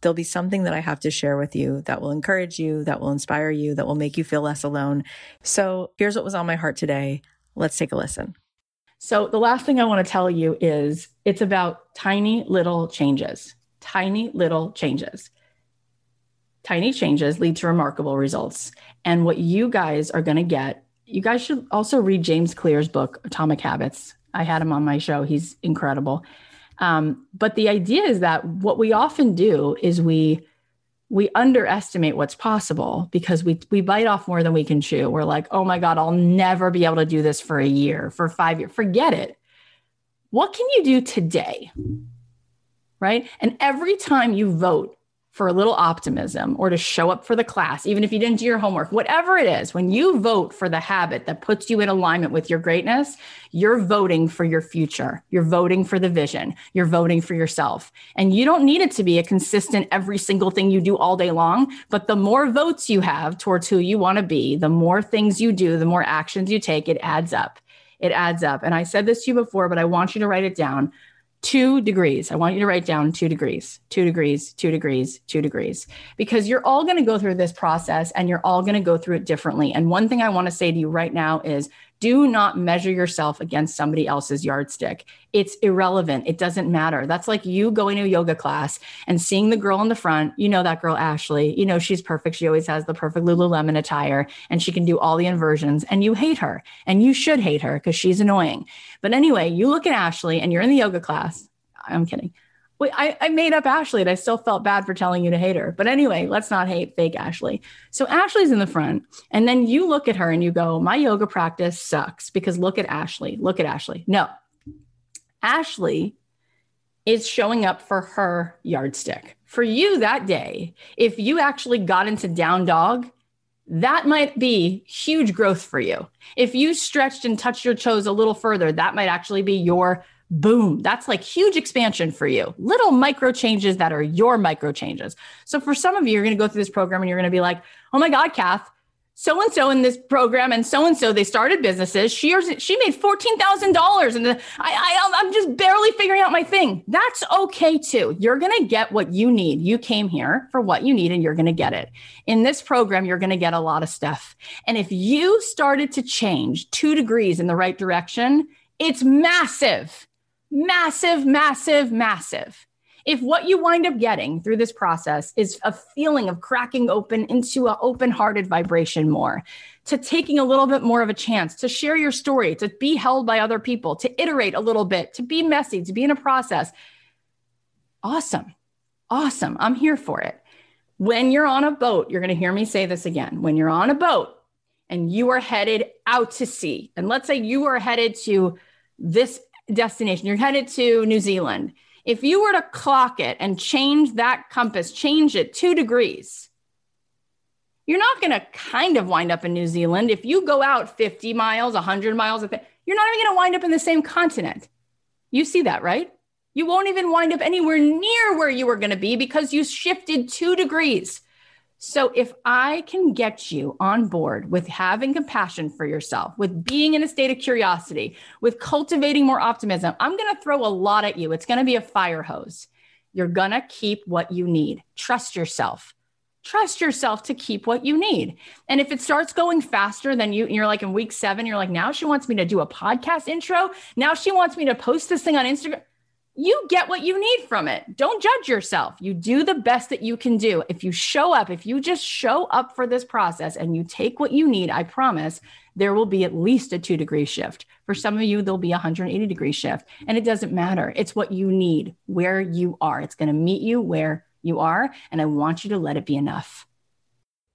There'll be something that I have to share with you that will encourage you, that will inspire you, that will make you feel less alone. So here's what was on my heart today. Let's take a listen. So, the last thing I want to tell you is it's about tiny little changes, tiny little changes. Tiny changes lead to remarkable results. And what you guys are going to get, you guys should also read James Clear's book, Atomic Habits. I had him on my show. He's incredible. Um, but the idea is that what we often do is we we underestimate what's possible because we we bite off more than we can chew. We're like, oh my God, I'll never be able to do this for a year, for five years. Forget it. What can you do today? Right. And every time you vote for a little optimism or to show up for the class, even if you didn't do your homework, whatever it is, when you vote for the habit that puts you in alignment with your greatness, you're voting for your future. You're voting for the vision. You're voting for yourself. And you don't need it to be a consistent every single thing you do all day long. But the more votes you have towards who you want to be, the more things you do, the more actions you take, it adds up. It adds up. And I said this to you before, but I want you to write it down two degrees. I want you to write down two degrees, two degrees, two degrees, two degrees, because you're all going to go through this process and you're all going to go through it differently. And one thing I want to say to you right now is do not measure yourself against somebody else's yardstick. It's irrelevant. It doesn't matter. That's like you going to a yoga class and seeing the girl in the front. You know that girl, Ashley. You know she's perfect. She always has the perfect Lululemon attire and she can do all the inversions. And you hate her. And you should hate her because she's annoying. But anyway, you look at Ashley and you're in the yoga class. I'm kidding. Wait, I, I made up Ashley and I still felt bad for telling you to hate her. But anyway, let's not hate fake Ashley. So Ashley's in the front. And then you look at her and you go, My yoga practice sucks because look at Ashley. Look at Ashley. No, Ashley is showing up for her yardstick. For you that day, if you actually got into down dog, that might be huge growth for you. If you stretched and touched your toes a little further, that might actually be your boom, that's like huge expansion for you. Little micro changes that are your micro changes. So for some of you, you're going to go through this program and you're going to be like, oh my God, Kath, so and so in this program and so and so they started businesses. She she made fourteen thousand dollars, and I, I I'm just barely figuring out my thing. That's okay too. You're gonna get what you need. You came here for what you need, and you're gonna get it. In this program, you're gonna get a lot of stuff. And if you started to change two degrees in the right direction, it's massive massive, massive, massive. If what you wind up getting through this process is a feeling of cracking open into an open hearted vibration more, to taking a little bit more of a chance to share your story, to be held by other people, to iterate a little bit, to be messy, to be in a process, awesome. Awesome. I'm here for it. When you're on a boat, you're going to hear me say this again. When you're on a boat and you are headed out to sea, and let's say you are headed to this destination, you're headed to New Zealand. If you were to clock it and change that compass, change it two degrees, you're not going to kind of wind up in New Zealand. If you go out 50 miles, 100 miles, you're not even going to wind up in the same continent. You see that, right? You won't even wind up anywhere near where you were going to be because you shifted two degrees. So, if I can get you on board with having compassion for yourself, with being in a state of curiosity, with cultivating more optimism, I'm going to throw a lot at you. It's going to be a fire hose. You're going to keep what you need. Trust yourself. Trust yourself to keep what you need. And if it starts going faster than you, you're like in week seven, you're like, now she wants me to do a podcast intro. Now she wants me to post this thing on Instagram you get what you need from it. Don't judge yourself. You do the best that you can do. If you show up, if you just show up for this process and you take what you need, I promise there will be at least a two degree shift. For some of you, there'll be a 180 degree shift. And it doesn't matter. It's what you need, where you are. It's going to meet you where you are. And I want you to let it be enough.